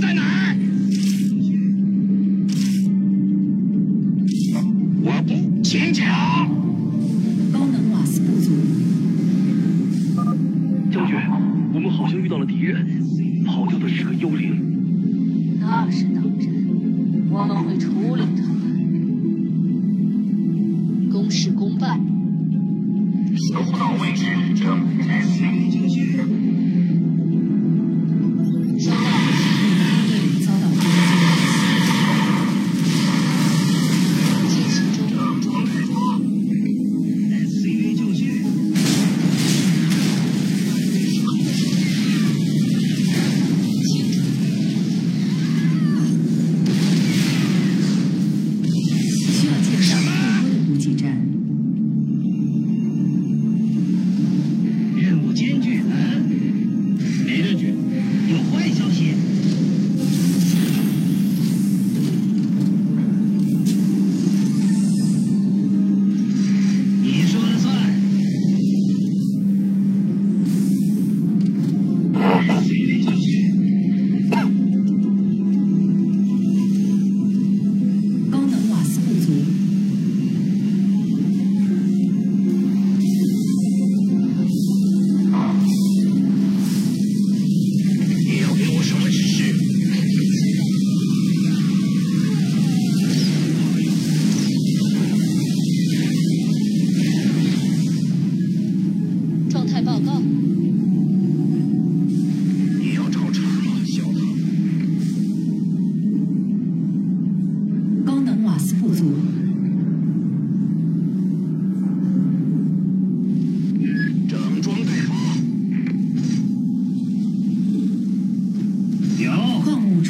在哪儿？请讲。高能瓦斯不足。将军，我们好像遇到了敌人，跑掉的是个幽灵。那是当然，我们会处理他们，公事公办。小到位置正。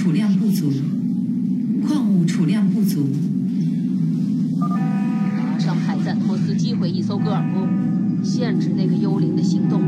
储量不足矿物储量不足。马上派赞托斯击毁一艘戈尔宫限制那个幽灵的行动。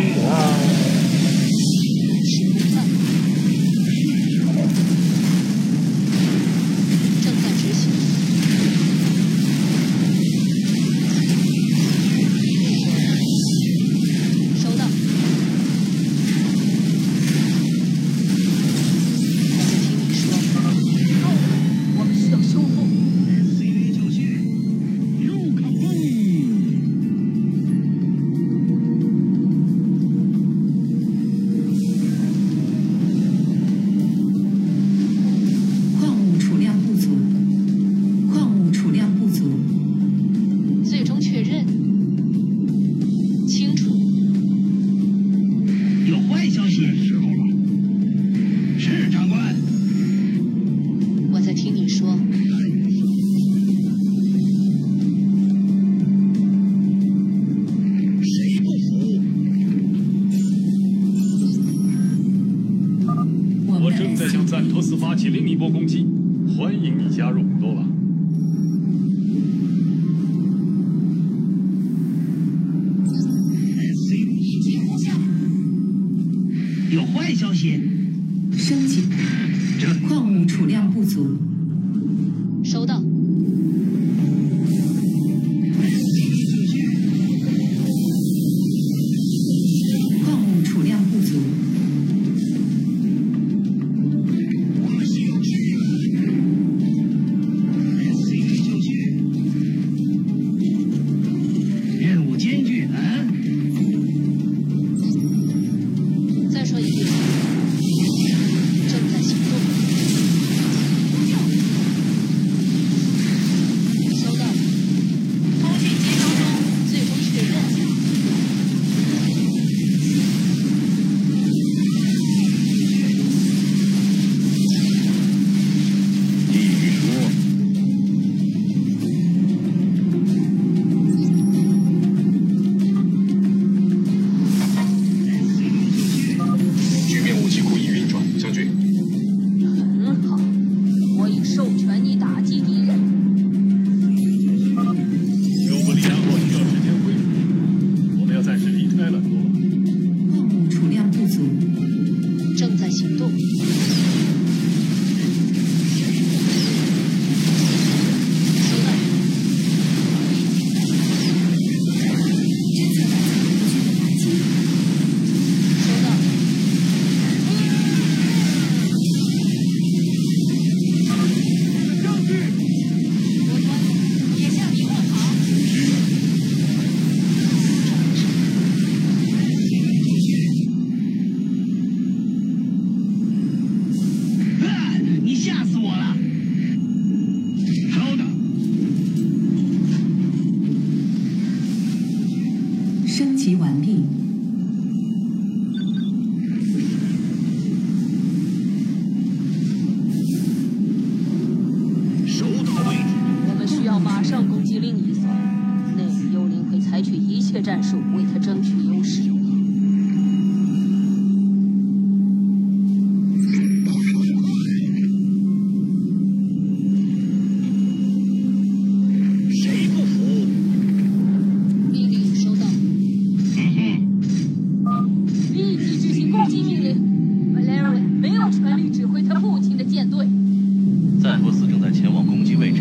Yeah. 对，赛博斯正在前往攻击位置。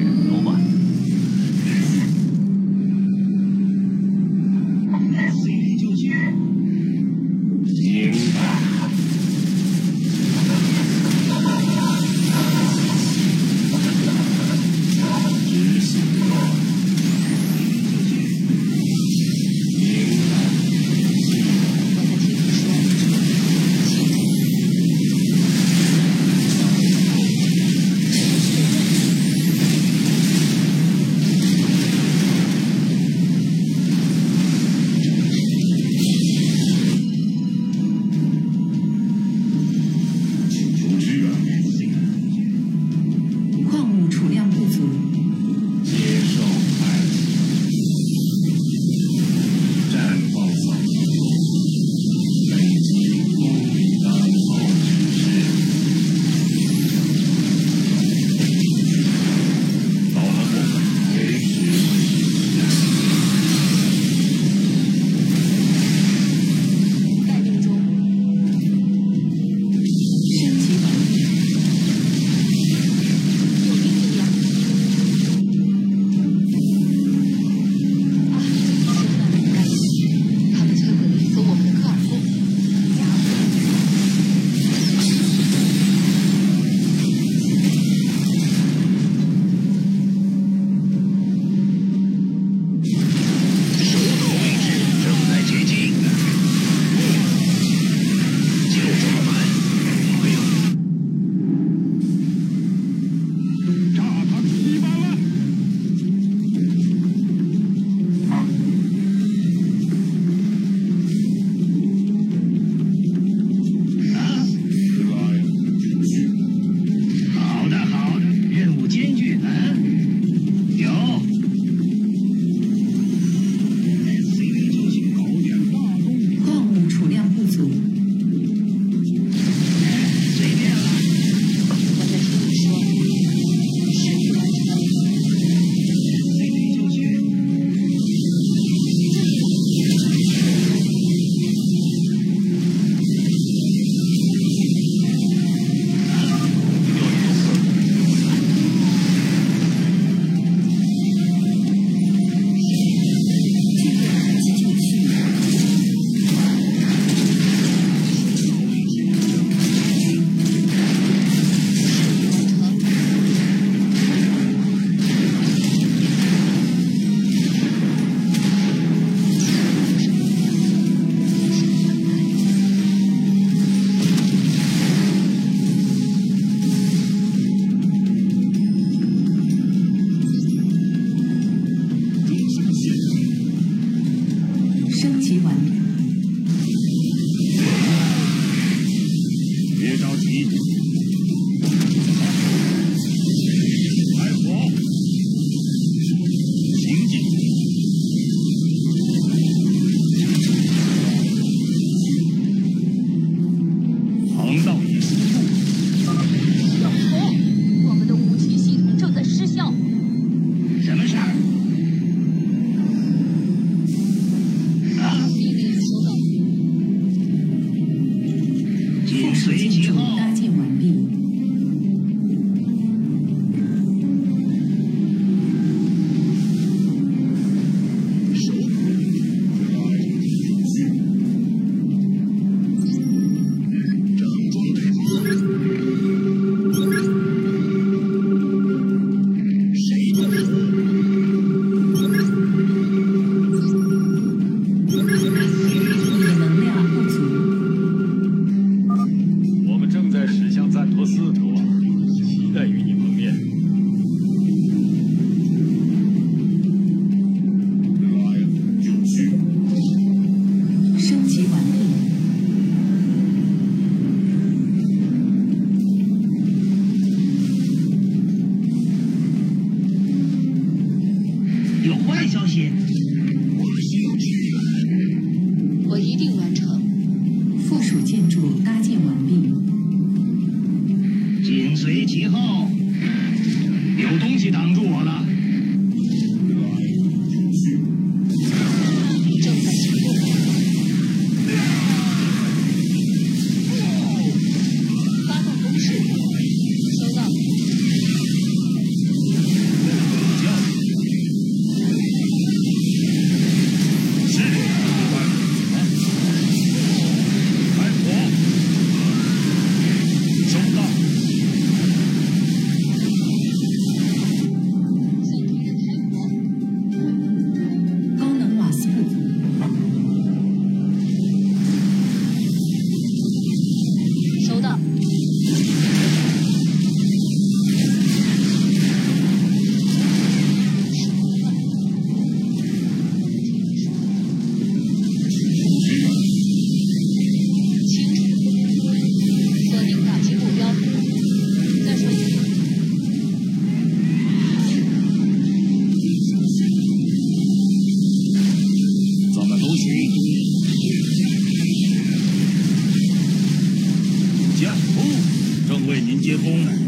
bom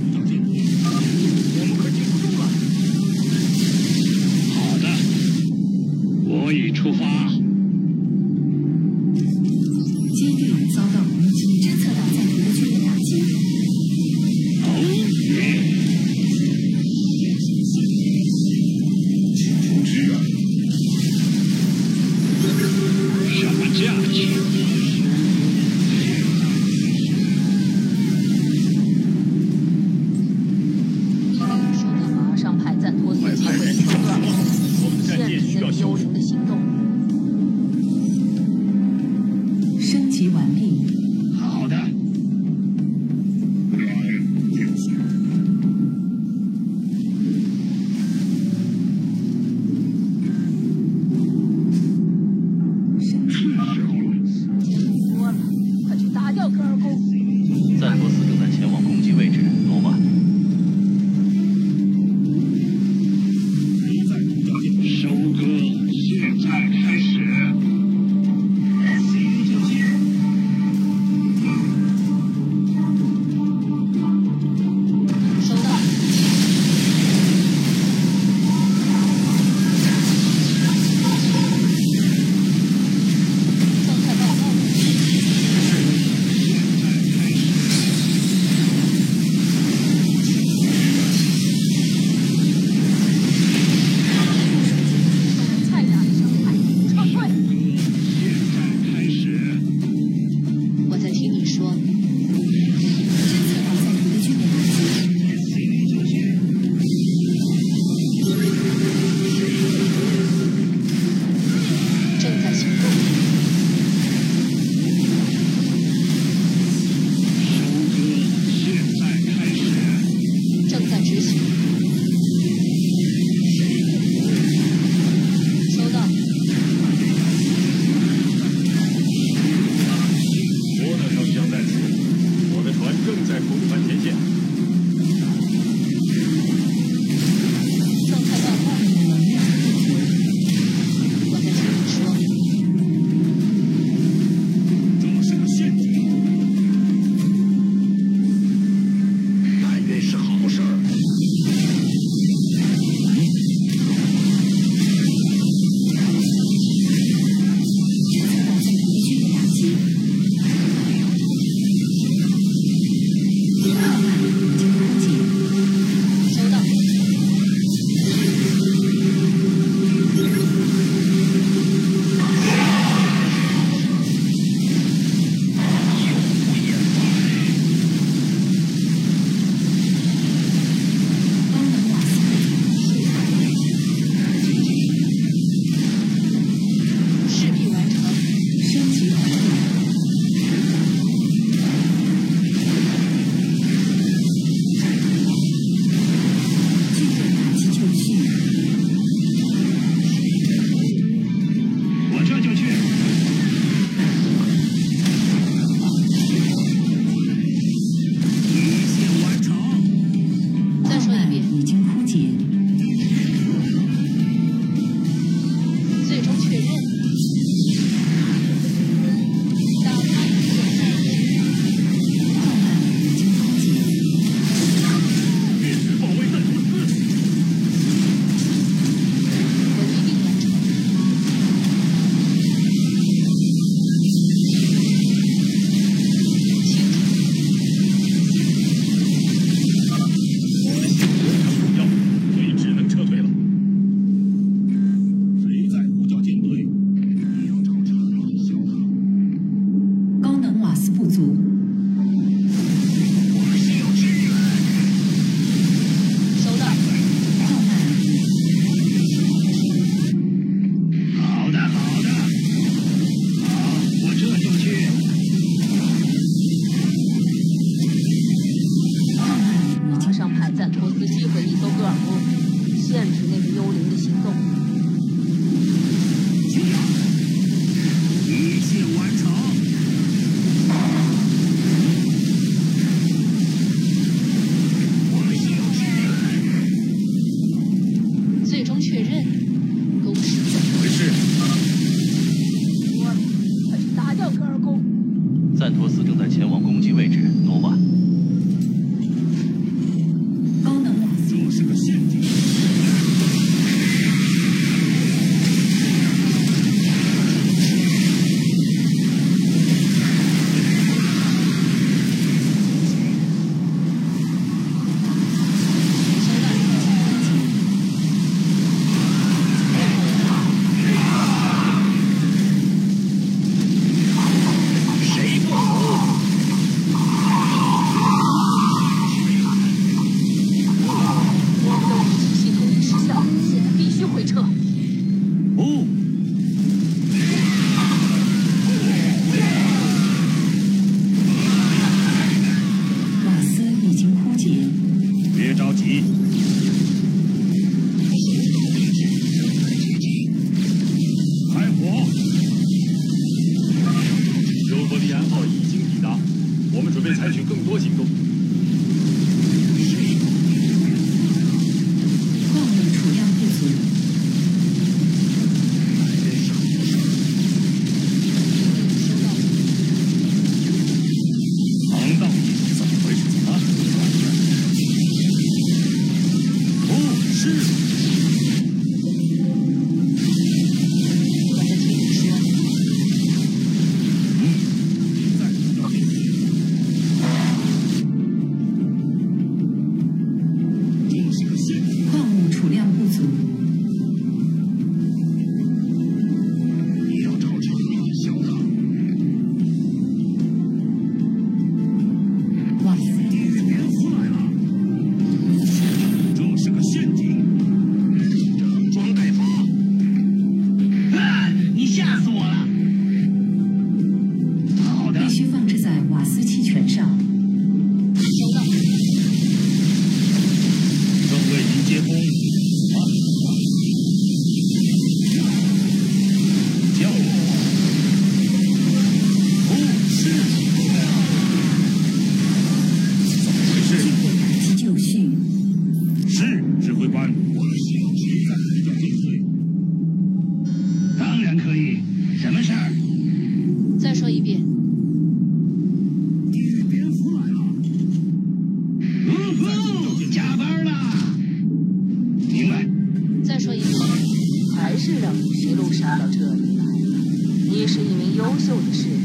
是一名优秀的士兵，